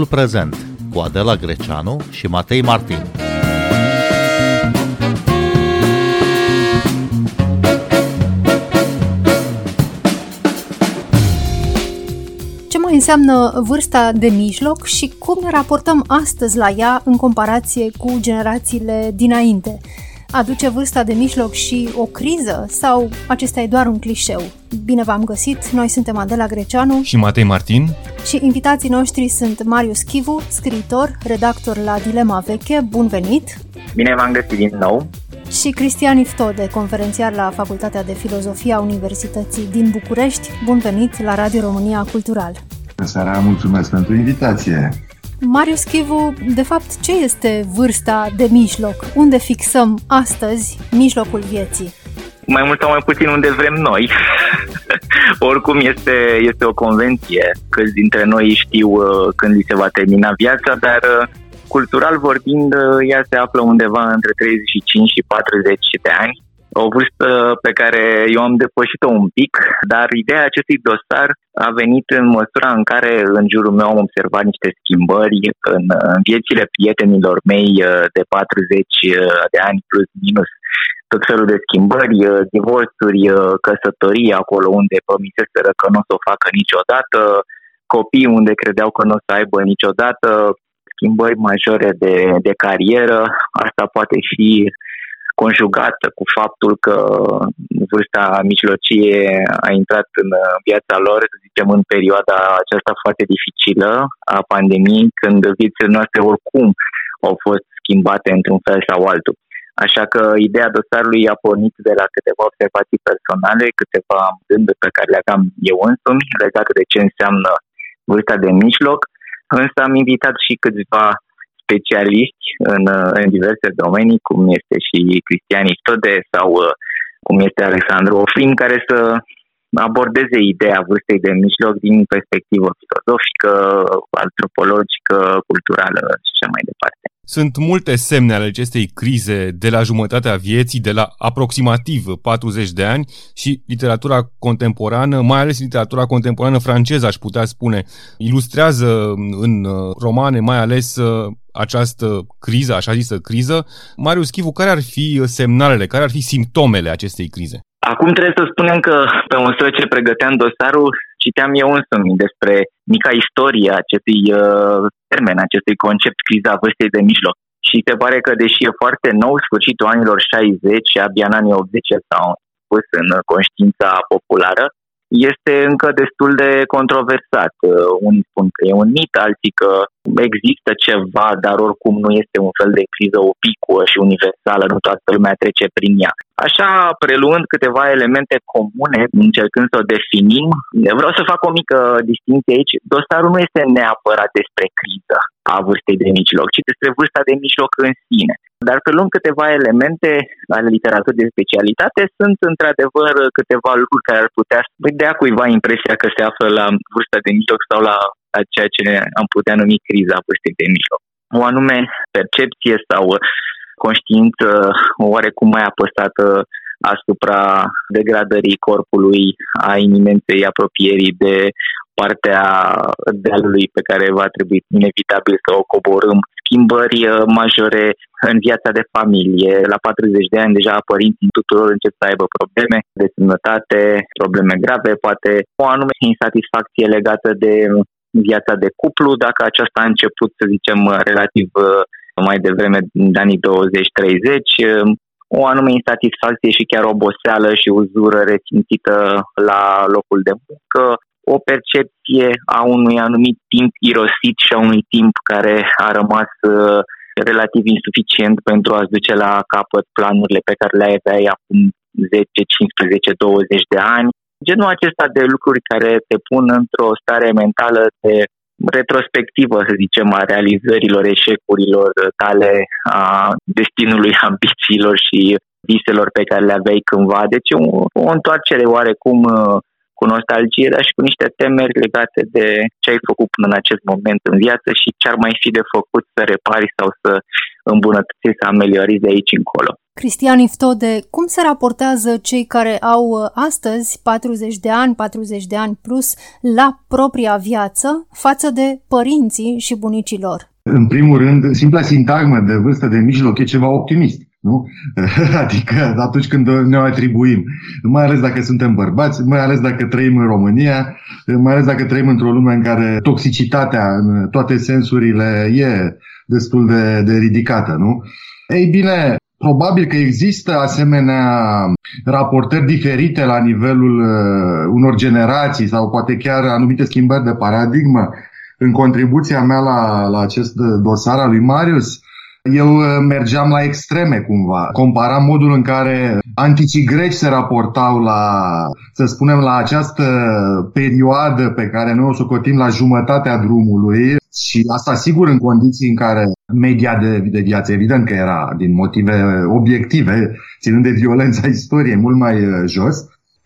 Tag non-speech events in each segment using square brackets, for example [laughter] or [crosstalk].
Timpul prezent cu Adela Greceanu și Matei Martin. Ce mai înseamnă vârsta de mijloc și cum ne raportăm astăzi la ea în comparație cu generațiile dinainte? Aduce vârsta de mijloc și o criză sau acesta e doar un clișeu? Bine v-am găsit, noi suntem Adela Greceanu și Matei Martin și invitații noștri sunt Marius Chivu, scriitor, redactor la Dilema Veche, bun venit! Bine v-am găsit din nou! Și Cristian Iftode, conferențiar la Facultatea de Filozofie a Universității din București, bun venit la Radio România Cultural! Bună seara, mulțumesc pentru invitație! Marius Chivu, de fapt, ce este vârsta de mijloc? Unde fixăm astăzi mijlocul vieții? Mai mult sau mai puțin unde vrem noi. [laughs] Oricum este, este o convenție. Câți dintre noi știu uh, când li se va termina viața, dar uh, cultural vorbind, uh, ea se află undeva între 35 și 40 de ani o vârstă pe care eu am depășit-o un pic, dar ideea acestui dosar a venit în măsura în care în jurul meu am observat niște schimbări în, în viețile prietenilor mei uh, de 40 uh, de ani plus minus. Tot felul de schimbări, uh, divorțuri, căsătorii acolo unde promiseseră că nu o să o facă niciodată, copii unde credeau că nu o să aibă niciodată, schimbări majore de, de carieră, asta poate fi conjugată cu faptul că vârsta mijlocie a intrat în viața lor, să zicem, în perioada aceasta foarte dificilă a pandemiei, când viețile noastre oricum au fost schimbate într-un fel sau altul. Așa că ideea dosarului a pornit de la câteva observații personale, câteva gânduri pe care le aveam eu însumi legate de ce înseamnă vârsta de mijloc, însă am invitat și câțiva specialiști în, în diverse domenii, cum este și Cristian Istode sau uh, cum este Alexandru Ofrin, care să abordeze ideea vârstei de mijloc din perspectivă filozofică, antropologică, culturală și așa mai departe. Sunt multe semne ale acestei crize de la jumătatea vieții, de la aproximativ 40 de ani și literatura contemporană, mai ales literatura contemporană franceză, aș putea spune, ilustrează în uh, romane mai ales uh, această criză, așa zisă criză. Marius Chivu, care ar fi semnalele, care ar fi simptomele acestei crize? Acum trebuie să spunem că pe măsură ce pregăteam dosarul, citeam eu însumi despre mica istorie acestui uh, termen, acestui concept criza vârstei de mijloc. Și se pare că, deși e foarte nou, sfârșitul anilor 60 și abia în anii 80 s-au pus în conștiința populară, este încă destul de controversat. Uh, unii spun că e un mit, alții că există ceva, dar oricum nu este un fel de criză opicuă și universală, nu toată lumea trece prin ea. Așa, preluând câteva elemente comune, încercând să o definim, vreau să fac o mică distinție aici. Dosarul nu este neapărat despre criză a vârstei de mijloc, ci despre vârsta de mijloc în sine. Dar pe lângă câteva elemente ale literaturii de specialitate, sunt într-adevăr câteva lucruri care ar putea dea cuiva impresia că se află la vârsta de mijloc sau la, la ceea ce am putea numi criza vârstei de mijloc. O anume percepție sau conștiință oarecum mai apăsată asupra degradării corpului, a iminenței apropierii de partea dealului pe care va trebui inevitabil să o coborâm, schimbări uh, majore în viața de familie. La 40 de ani deja părinții tuturor încep să aibă probleme de sănătate, probleme grave, poate o anume insatisfacție legată de viața de cuplu, dacă aceasta a început, să zicem, relativ uh, mai devreme, în anii 20-30, o anume insatisfacție și chiar oboseală și uzură resimțită la locul de muncă, o percepție a unui anumit timp irosit și a unui timp care a rămas uh, relativ insuficient pentru a-ți duce la capăt planurile pe care le aveai acum 10, 15, 20 de ani. Genul acesta de lucruri care te pun într-o stare mentală de retrospectivă, să zicem, a realizărilor, eșecurilor tale, a destinului, [laughs] ambițiilor și viselor pe care le aveai cândva. Deci o, o întoarcere oarecum uh, cu nostalgie, dar și cu niște temeri legate de ce ai făcut până în acest moment în viață și ce ar mai fi de făcut să repari sau să îmbunătățești, să ameliorezi de aici încolo. Cristian Iftode, cum se raportează cei care au uh, astăzi 40 de ani, 40 de ani plus la propria viață față de părinții și bunicii lor? În primul rând, simpla sintagmă de vârstă de mijloc e ceva optimist. Nu? [laughs] Adică atunci când ne atribuim, mai ales dacă suntem bărbați, mai ales dacă trăim în România, mai ales dacă trăim într-o lume în care toxicitatea în toate sensurile e destul de, de ridicată, nu? Ei bine, Probabil că există asemenea raportări diferite la nivelul uh, unor generații sau poate chiar anumite schimbări de paradigmă. În contribuția mea la, la acest dosar al lui Marius, eu uh, mergeam la extreme cumva. Comparam modul în care anticii greci se raportau la, să spunem, la această perioadă pe care noi o socotim la jumătatea drumului și asta sigur în condiții în care media de, de viață, evident că era din motive obiective, ținând de violența istoriei, mult mai uh, jos,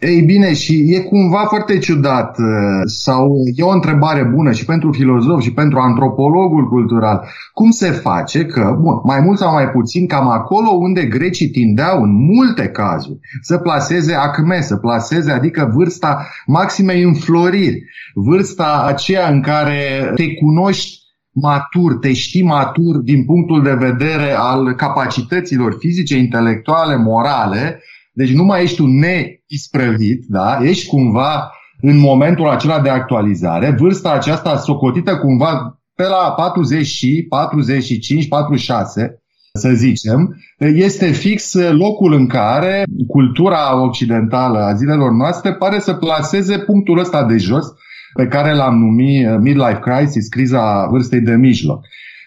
ei bine, și e cumva foarte ciudat uh, sau e o întrebare bună și pentru filozof și pentru antropologul cultural. Cum se face că, bun, mai mult sau mai puțin, cam acolo unde grecii tindeau în multe cazuri să placeze acme, să placeze, adică vârsta maximei înfloriri, vârsta aceea în care te cunoști matur, te știi matur din punctul de vedere al capacităților fizice, intelectuale, morale, deci nu mai ești un neisprăvit, da? ești cumva în momentul acela de actualizare, vârsta aceasta socotită cumva pe la 40 și 45, 46, să zicem, este fix locul în care cultura occidentală a zilelor noastre pare să placeze punctul ăsta de jos pe care l-am numit midlife crisis, criza vârstei de mijloc.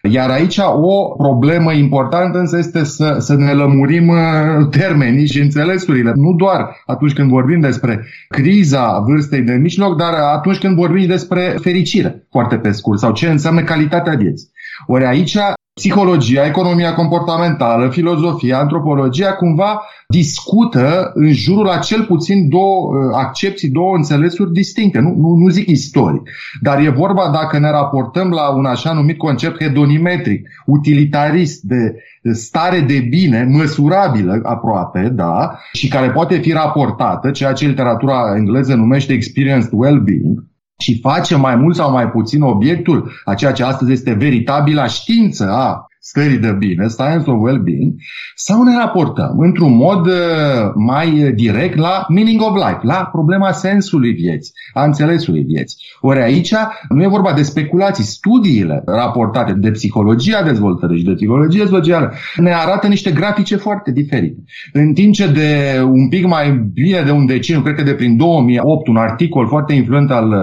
Iar aici o problemă importantă însă este să, să ne lămurim uh, termenii și înțelesurile. Nu doar atunci când vorbim despre criza vârstei de mijloc, dar atunci când vorbim despre fericire, foarte pe scurt, sau ce înseamnă calitatea vieții. Ori aici psihologia, economia comportamentală, filozofia, antropologia cumva discută în jurul a cel puțin două uh, accepții, două înțelesuri distincte. Nu, nu, nu zic istorii, dar e vorba dacă ne raportăm la un așa numit concept hedonimetric, utilitarist, de stare de bine, măsurabilă aproape, da, și care poate fi raportată, ceea ce literatura engleză numește experienced well-being, și face mai mult sau mai puțin obiectul a ceea ce astăzi este veritabila știință a stării de bine, science of well-being, sau ne raportăm într-un mod uh, mai direct la meaning of life, la problema sensului vieții, a înțelesului vieții. Ori aici nu e vorba de speculații. Studiile raportate de psihologia dezvoltării și de psihologie socială ne arată niște grafice foarte diferite. În timp ce de un pic mai bine de un deceniu, cred că de prin 2008, un articol foarte influent al uh,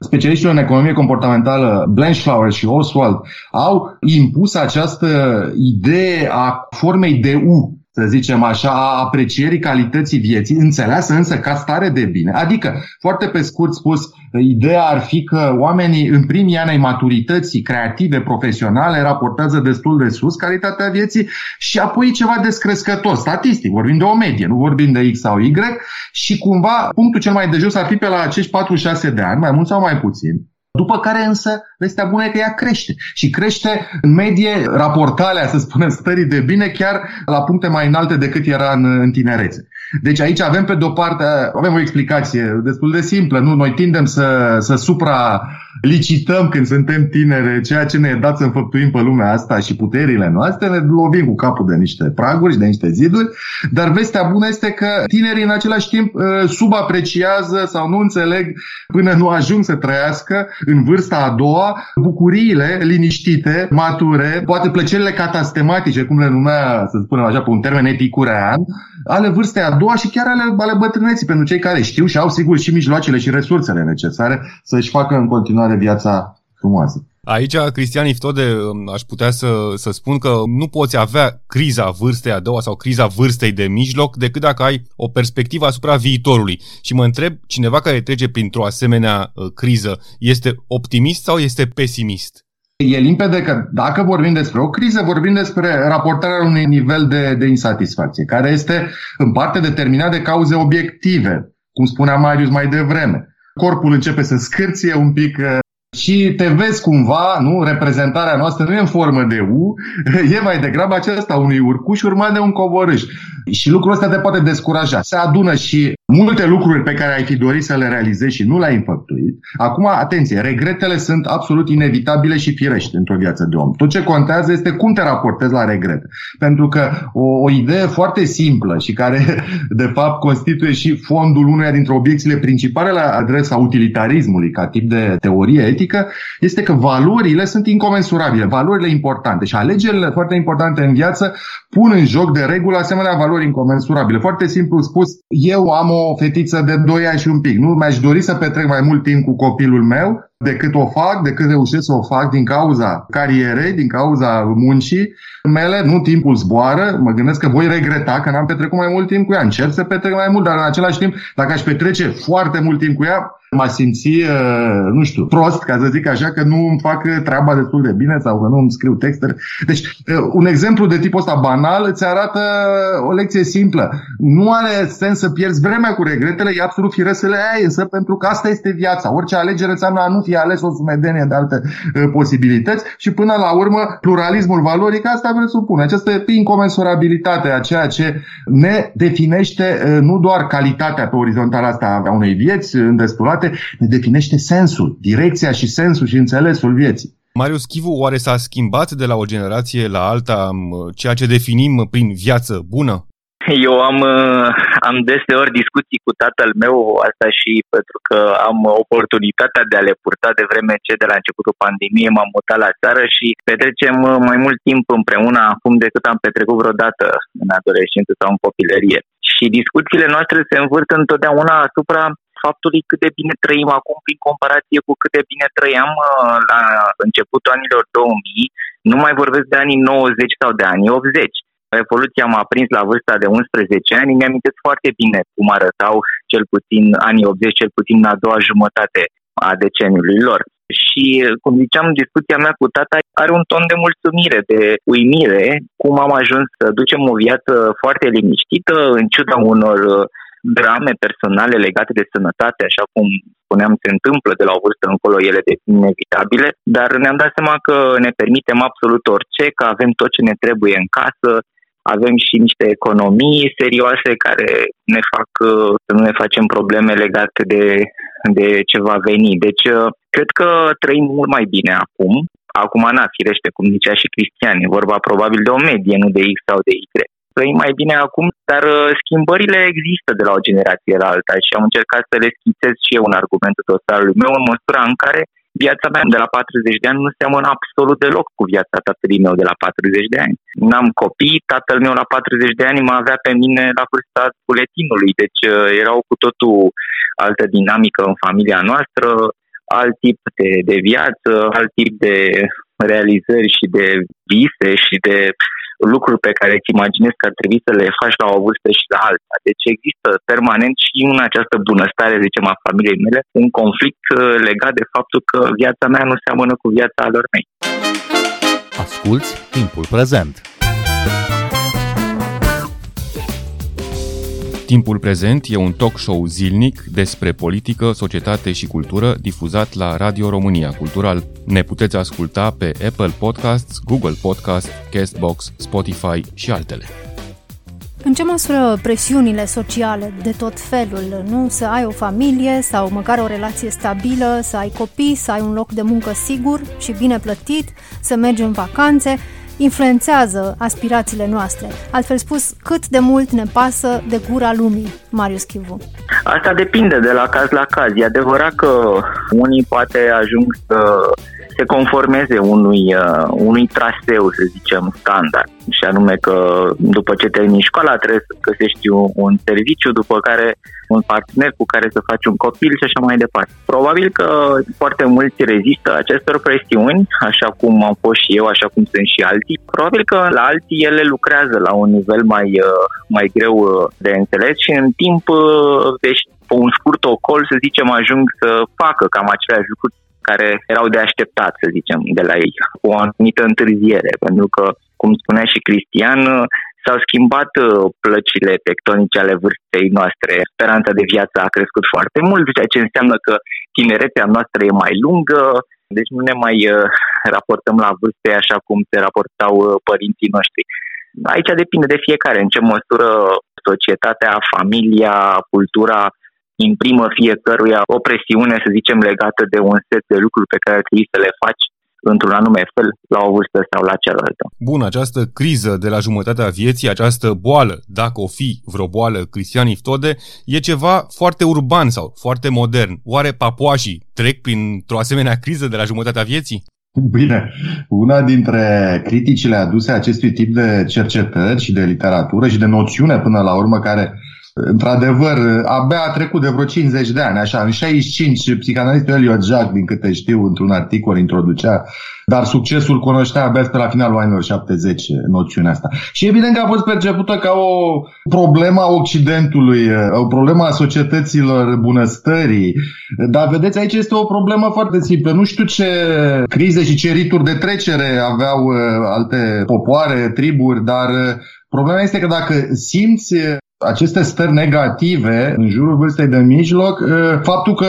specialiștilor în economie comportamentală, Blanchflower și Oswald, au impus această idee a formei de U, să zicem așa, a aprecierii calității vieții, înțeleasă însă ca stare de bine. Adică, foarte pe scurt spus, ideea ar fi că oamenii în primii ani ai maturității creative, profesionale, raportează destul de sus calitatea vieții și apoi ceva descrescător, statistic, vorbim de o medie, nu vorbim de X sau Y și cumva punctul cel mai de jos ar fi pe la acești 46 de ani, mai mult sau mai puțin, după care însă, vestea bună e că ea crește. Și crește în medie raportalea, să spunem, stării de bine, chiar la puncte mai înalte decât era în, în tinerețe. Deci aici avem pe de-o parte, avem o explicație destul de simplă. Nu? Noi tindem să, să supra licităm când suntem tineri ceea ce ne e dat să înfăptuim pe lumea asta și puterile noastre, ne lovim cu capul de niște praguri și de niște ziduri, dar vestea bună este că tinerii în același timp uh, subapreciază sau nu înțeleg până nu ajung să trăiască în vârsta a doua bucuriile liniștite, mature, poate plăcerile catastematice, cum le numea, să spunem așa, pe un termen epicurean, ale vârstei a doua și chiar ale, ale bătrâneții, pentru cei care știu și au sigur și mijloacele și resursele necesare să-și facă în continuare viața frumoasă. Aici, Cristian Iftode, um, aș putea să, să spun că nu poți avea criza vârstei a doua sau criza vârstei de mijloc decât dacă ai o perspectivă asupra viitorului. Și mă întreb, cineva care trece printr-o asemenea uh, criză, este optimist sau este pesimist? E limpede că dacă vorbim despre o criză, vorbim despre raportarea unui nivel de, de insatisfacție, care este în parte determinat de cauze obiective, cum spunea Marius mai devreme. Corpul începe să scârție un pic, și te vezi cumva, nu, reprezentarea noastră nu e în formă de U, [laughs] e mai degrabă acesta unui urcuș urmat de un coborâș. Și lucrul ăsta te poate descuraja. Se adună și multe lucruri pe care ai fi dorit să le realizezi și nu le-ai înfăptuit. Acum, atenție, regretele sunt absolut inevitabile și firești într-o viață de om. Tot ce contează este cum te raportezi la regrete. Pentru că o, o idee foarte simplă și care, [laughs] de fapt, constituie și fondul uneia dintre obiecțiile principale la adresa utilitarismului ca tip de teorie etică, este că valorile sunt incomensurabile, valorile importante și alegerile foarte importante în viață pun în joc de regulă asemenea valori incomensurabile. Foarte simplu spus, eu am o fetiță de 2 ani și un pic, nu? Mi-aș dori să petrec mai mult timp cu copilul meu decât o fac, decât reușesc să o fac din cauza carierei, din cauza muncii mele, nu timpul zboară, mă gândesc că voi regreta că n-am petrecut mai mult timp cu ea. Încerc să petrec mai mult, dar în același timp, dacă aș petrece foarte mult timp cu ea, m-aș simți, uh, nu știu, prost, ca să zic așa, că nu îmi fac treaba destul de bine sau că nu îmi scriu textele. Deci, uh, un exemplu de tipul ăsta banal îți arată o lecție simplă. Nu are sens să pierzi vremea cu regretele, e absolut firesc să le ai, însă pentru că asta este viața. Orice alegere înseamnă a nu fi ales o sumedenie de alte uh, posibilități și până la urmă pluralismul valoric asta presupune. Această incomensurabilitate a ceea ce ne definește nu doar calitatea pe orizontală asta a unei vieți îndestulate, departe, ne definește sensul, direcția și sensul și înțelesul vieții. Marius Chivu, oare s-a schimbat de la o generație la alta ceea ce definim prin viață bună? [laughs] Eu am, uh, am deseori discuții cu tatăl meu, asta și pentru că am oportunitatea de a le purta de vreme ce de la începutul pandemiei m-am mutat la țară și petrecem uh, mai mult timp împreună acum decât am petrecut vreodată în adolescență sau în copilărie. Și discuțiile noastre se învârt întotdeauna asupra faptului cât de bine trăim acum prin comparație cu cât de bine trăiam uh, la începutul anilor 2000. Nu mai vorbesc de anii 90 sau de anii 80. Revoluția m-a prins la vârsta de 11 ani, mi-am foarte bine cum arătau cel puțin anii 80, cel puțin în a doua jumătate a deceniului lor. Și, cum ziceam, discuția mea cu tata are un ton de mulțumire, de uimire, cum am ajuns să ducem o viață foarte liniștită, în ciuda unor drame personale legate de sănătate, așa cum spuneam, se întâmplă de la o vârstă încolo, ele de inevitabile, dar ne-am dat seama că ne permitem absolut orice, că avem tot ce ne trebuie în casă, avem și niște economii serioase care ne fac să nu ne facem probleme legate de, de ce va veni. Deci, cred că trăim mult mai bine acum. Acum, na, firește, cum zicea și Cristian, e vorba probabil de o medie, nu de X sau de Y trăim mai bine acum, dar uh, schimbările există de la o generație la alta și am încercat să le schițez și eu în argumentul dosarului meu în măsura în care viața mea de la 40 de ani nu seamănă absolut deloc cu viața tatălui meu de la 40 de ani. N-am copii, tatăl meu la 40 de ani mă avea pe mine la vârsta buletinului, deci uh, erau cu totul altă dinamică în familia noastră, alt tip de, de viață, alt tip de realizări și de vise și de lucruri pe care îți imaginezi că ar trebui să le faci la o vârstă și la alta. Deci există permanent și în această bunăstare, zicem, a familiei mele, un conflict uh, legat de faptul că viața mea nu seamănă cu viața lor mei. Asculți timpul prezent! Timpul prezent e un talk show zilnic despre politică, societate și cultură difuzat la Radio România Cultural. Ne puteți asculta pe Apple Podcasts, Google Podcasts, Castbox, Spotify și altele. În ce măsură presiunile sociale de tot felul, nu? Să ai o familie sau măcar o relație stabilă, să ai copii, să ai un loc de muncă sigur și bine plătit, să mergi în vacanțe, influențează aspirațiile noastre. Altfel spus, cât de mult ne pasă de gura lumii, Marius Chivu. Asta depinde de la caz la caz. E adevărat că unii poate ajung să se conformeze unui, uh, unui traseu, să zicem, standard. Și anume că după ce termini școala trebuie să găsești un, un serviciu, după care un partener cu care să faci un copil și așa mai departe. Probabil că foarte mulți rezistă acestor presiuni, așa cum am fost și eu, așa cum sunt și alții. Probabil că la alții ele lucrează la un nivel mai, uh, mai greu uh, de înțeles și în timp, uh, deci pe un scurt ocol, să zicem, ajung să facă cam aceleași lucruri care erau de așteptat, să zicem, de la ei, cu o anumită întârziere, pentru că, cum spunea și Cristian, S-au schimbat uh, plăcile tectonice ale vârstei noastre. Speranța de viață a crescut foarte mult, ceea ce înseamnă că tinerețea noastră e mai lungă, Deci nu ne mai uh, raportăm la vârste așa cum se raportau uh, părinții noștri. Aici depinde de fiecare, în ce măsură societatea, familia, cultura imprimă fiecăruia o presiune, să zicem, legată de un set de lucruri pe care trebuie să le faci într-un anume fel, la o vârstă sau la cealaltă. Bun, această criză de la jumătatea vieții, această boală, dacă o fi vreo boală, Cristian Iftode, e ceva foarte urban sau foarte modern. Oare papuașii trec printr-o asemenea criză de la jumătatea vieții? Bine, una dintre criticile aduse acestui tip de cercetări și de literatură și de noțiune până la urmă care într-adevăr, abia a trecut de vreo 50 de ani, așa, în 65, psihanalistul Elliot Jack, din câte știu, într-un articol introducea, dar succesul cunoștea abia pe la finalul anilor 70 noțiunea asta. Și evident că a fost percepută ca o problemă a Occidentului, o problemă a societăților bunăstării, dar vedeți, aici este o problemă foarte simplă. Nu știu ce crize și ce rituri de trecere aveau uh, alte popoare, triburi, dar uh, Problema este că dacă simți aceste stări negative în jurul vârstei de mijloc, ă, faptul că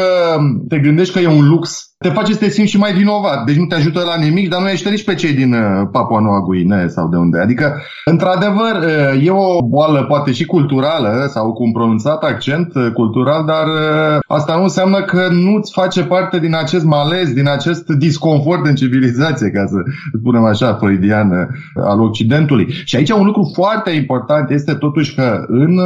te gândești că e un lux te face să te simți și mai vinovat. Deci nu te ajută la nimic, dar nu ești nici pe cei din ă, Papua Noua Guinee sau de unde. Adică, într-adevăr, ă, e o boală poate și culturală sau cu un pronunțat accent cultural, dar asta nu înseamnă că nu-ți face parte din acest malez, din acest disconfort în civilizație, ca să spunem așa, freudian al Occidentului. Și aici un lucru foarte important este totuși că în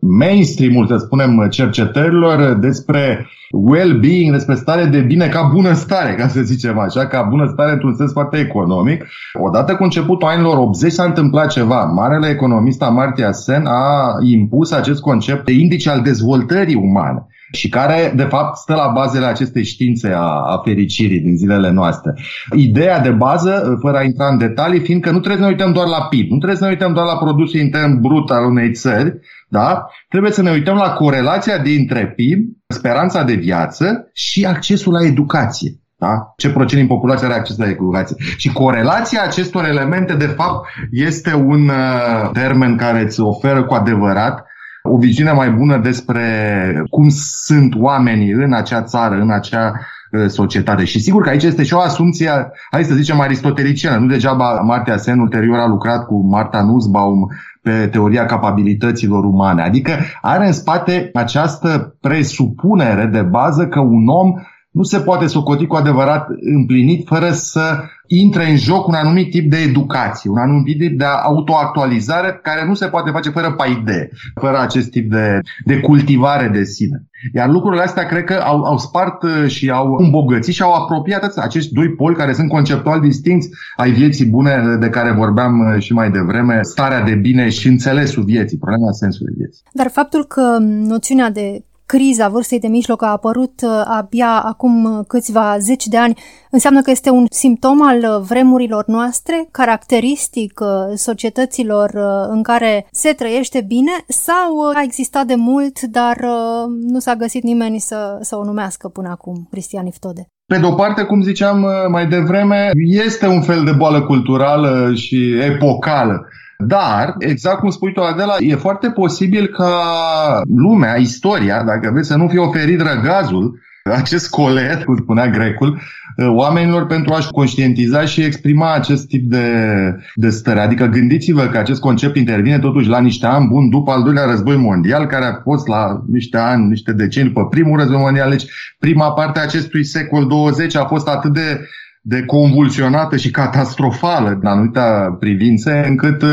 mainstream-ul, să spunem, cercetărilor despre well-being, despre stare de bine ca bunăstare, ca să zicem așa, ca bunăstare într-un sens foarte economic. Odată cu începutul anilor 80 s-a întâmplat ceva. Marele economist Amartya Sen a impus acest concept de indice al dezvoltării umane și care, de fapt, stă la bazele acestei științe a, a fericirii din zilele noastre. Ideea de bază, fără a intra în detalii, fiindcă nu trebuie să ne uităm doar la PIB, nu trebuie să ne uităm doar la produsul intern brut al unei țări, da? trebuie să ne uităm la corelația dintre PIB, speranța de viață și accesul la educație. Da? Ce procent din populație are acces la educație? Și corelația acestor elemente, de fapt, este un uh, termen care îți oferă cu adevărat o viziune mai bună despre cum sunt oamenii în acea țară, în acea uh, societate. Și sigur că aici este și o asumție, hai să zicem, aristoteliciană. Nu degeaba Martia Sen ulterior a lucrat cu Marta Nussbaum pe teoria capabilităților umane. Adică are în spate această presupunere de bază că un om nu se poate socoti cu adevărat împlinit fără să intre în joc un anumit tip de educație, un anumit tip de autoactualizare care nu se poate face fără paide, fără acest tip de, de cultivare de sine. Iar lucrurile astea cred că au, au spart uh, și au îmbogățit și au apropiat acești doi poli care sunt conceptual distinți ai vieții bune de care vorbeam uh, și mai devreme, starea de bine și înțelesul vieții, problema sensului vieții. Dar faptul că noțiunea de criza vârstei de mijloc a apărut uh, abia acum uh, câțiva zeci de ani, înseamnă că este un simptom al uh, vremurilor noastre, caracteristic societăților în care se trăiește bine sau a existat de mult, dar nu s-a găsit nimeni să, să o numească până acum, Cristian Iftode? Pe de o parte, cum ziceam mai devreme, este un fel de boală culturală și epocală. Dar, exact cum spui tu, Adela, e foarte posibil ca lumea, istoria, dacă vreți să nu fie oferit răgazul, acest colet, cum spunea grecul, oamenilor pentru a-și conștientiza și exprima acest tip de, de stări. Adică gândiți-vă că acest concept intervine totuși la niște ani buni după al doilea război mondial, care a fost la niște ani, niște decenii după primul război mondial. Deci prima parte a acestui secol 20 a fost atât de de convulsionată și catastrofală în anumite privințe, încât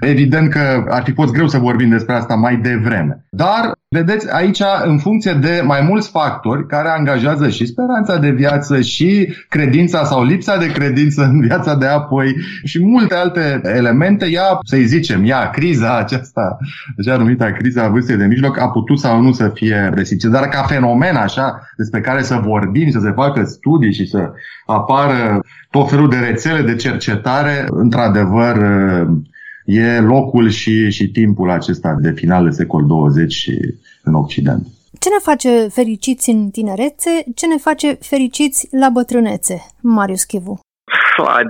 evident că ar fi fost greu să vorbim despre asta mai devreme. Dar Vedeți, aici, în funcție de mai mulți factori care angajează și speranța de viață, și credința sau lipsa de credință în viața de apoi și multe alte elemente, ea, să-i zicem, ea, criza aceasta, așa numită criza vârstei de mijloc, a putut sau nu să fie resistită. Dar ca fenomen așa, despre care să vorbim, să se facă studii și să apară tot felul de rețele de cercetare, într-adevăr, e locul și, și timpul acesta de final de secol 20 și în Occident. Ce ne face fericiți în tinerețe, ce ne face fericiți la bătrânețe, Marius Chivu?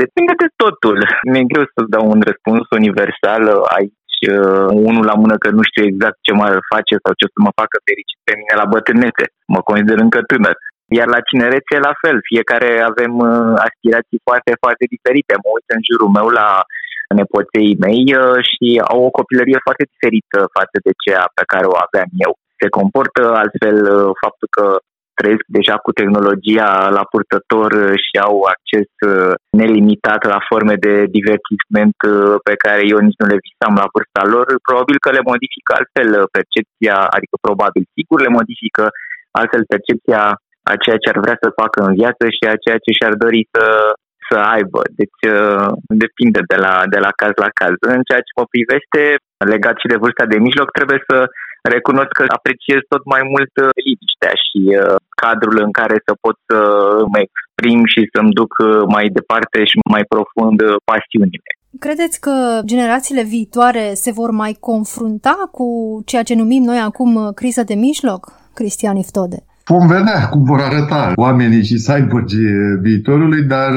Depinde de totul. Mi-e greu să dau un răspuns universal aici, uh, unul la mână că nu știu exact ce mă face sau ce să mă facă fericit pe mine la bătrânețe. Mă consider încă tânăr. Iar la tinerețe la fel, fiecare avem uh, aspirații foarte, foarte diferite. Mă uit în jurul meu la nepoței mei uh, și au o copilărie foarte diferită față de cea pe care o aveam eu. Se comportă altfel uh, faptul că trăiesc deja cu tehnologia la purtător și au acces nelimitat la forme de divertisment pe care eu nici nu le visam la vârsta lor, probabil că le modifică altfel percepția, adică probabil sigur le modifică altfel percepția a ceea ce ar vrea să facă în viață și a ceea ce și-ar dori să, să aibă. Deci uh, depinde de la, de la caz la caz. În ceea ce mă privește, legat și de vârsta de mijloc, trebuie să recunosc că apreciez tot mai mult uh, liniștea și uh, cadrul în care să pot să mă exprim și să-mi duc mai departe și mai profund pasiunile. Credeți că generațiile viitoare se vor mai confrunta cu ceea ce numim noi acum criza de mijloc, Cristian Iftode? Vom vedea cum vor arăta oamenii și cyborgii viitorului, dar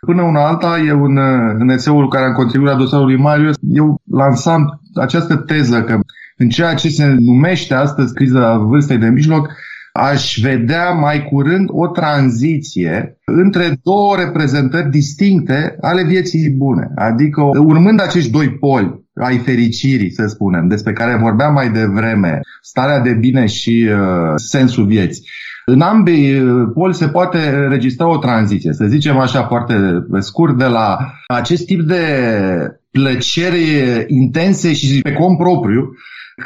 până una alta, eu în, în eseul care am contribuit la dosarul lui Marius, eu lansam această teză că în ceea ce se numește astăzi criza vârstei de mijloc, aș vedea mai curând o tranziție între două reprezentări distincte ale vieții bune. Adică urmând acești doi poli ai fericirii, să spunem, despre care vorbeam mai devreme, starea de bine și uh, sensul vieții. În ambii uh, poli se poate registra o tranziție, să zicem așa foarte scurt, de la acest tip de plăceri intense și pe cont propriu,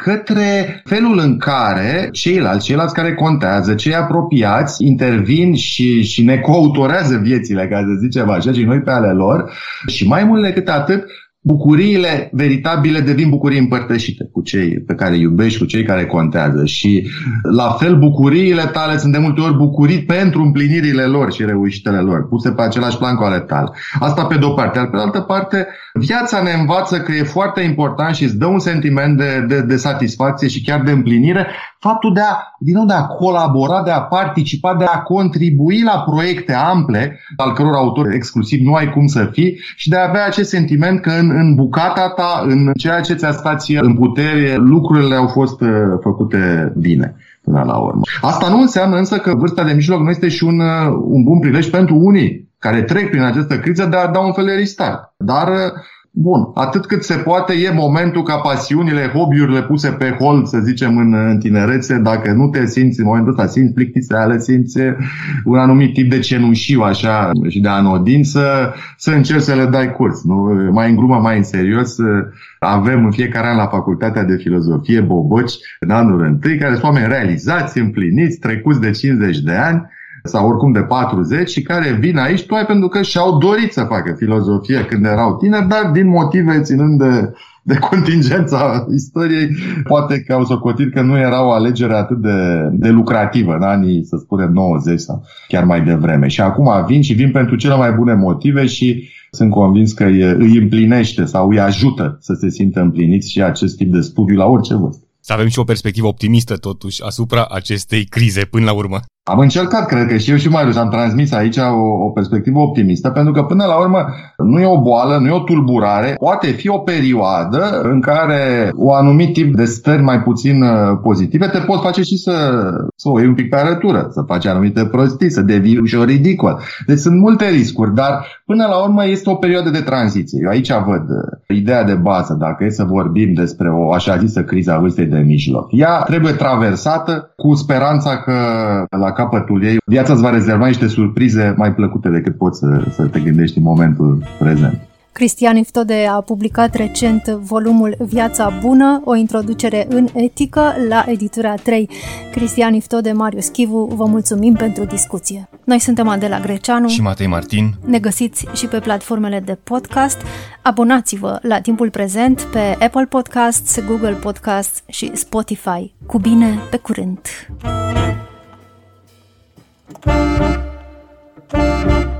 către felul în care ceilalți, ceilalți care contează, cei apropiați, intervin și, și ne coautorează viețile, ca să zicem așa, și noi pe ale lor. Și mai mult decât atât, bucuriile veritabile devin bucurii împărtășite cu cei pe care îi iubești, cu cei care contează. Și la fel bucuriile tale sunt de multe ori bucurii pentru împlinirile lor și reușitele lor, puse pe același plan cu ale tale. Asta pe de-o parte. Iar pe de altă parte, viața ne învață că e foarte important și îți dă un sentiment de, de, de satisfacție și chiar de împlinire faptul de a, din nou, de a colabora, de a participa, de a contribui la proiecte ample, al căror autor exclusiv nu ai cum să fii, și de a avea acest sentiment că în, în bucata ta, în ceea ce ți-a stat în putere, lucrurile au fost uh, făcute bine până la urmă. Asta nu înseamnă însă că vârsta de mijloc nu este și un, uh, un bun prilej pentru unii care trec prin această criză de a da un fel de restart. Dar uh, Bun, atât cât se poate, e momentul ca pasiunile, hobby-urile puse pe hold, să zicem, în, în tinerețe, dacă nu te simți în momentul ăsta, simți plictiseală, simți un anumit tip de cenușiu, așa, și de anodin, să, să încerci să le dai curs. Nu? Mai în glumă, mai în serios, avem în fiecare an la Facultatea de Filozofie boboci, în anul întâi, care sunt oameni realizați, împliniți, trecuți de 50 de ani, sau oricum de 40 și care vin aici tocmai pentru că și-au dorit să facă filozofie când erau tineri, dar din motive ținând de, de contingența istoriei, poate că au socotit că nu era o alegere atât de, de lucrativă în anii, să spunem, 90 sau chiar mai devreme. Și acum vin și vin pentru cele mai bune motive și sunt convins că îi împlinește sau îi ajută să se simtă împliniți și acest tip de studiu la orice vârstă. Să avem și o perspectivă optimistă totuși asupra acestei crize până la urmă. Am încercat, cred că și eu și Marius am transmis aici o, o perspectivă optimistă, pentru că până la urmă nu e o boală, nu e o tulburare, poate fi o perioadă în care o anumit tip de stări mai puțin uh, pozitive te poți face și să, să o iei un pic pe arătură, să faci anumite prostii, să devii ușor ridicol. Deci sunt multe riscuri, dar până la urmă este o perioadă de tranziție. Eu aici văd uh, ideea de bază, dacă e să vorbim despre o așa zisă criză a vârstei de mijloc. Ea trebuie traversată cu speranța că la capătul ei, viața îți va rezerva niște surprize mai plăcute decât poți să, să te gândești în momentul prezent. Cristian Iftode a publicat recent volumul Viața Bună, o introducere în etică la editura 3. Cristian Iftode, Marius Chivu, vă mulțumim pentru discuție. Noi suntem Adela Greceanu și Matei Martin. Ne găsiți și pe platformele de podcast. Abonați-vă la timpul prezent pe Apple Podcasts, Google Podcasts și Spotify. Cu bine, pe curând! thank you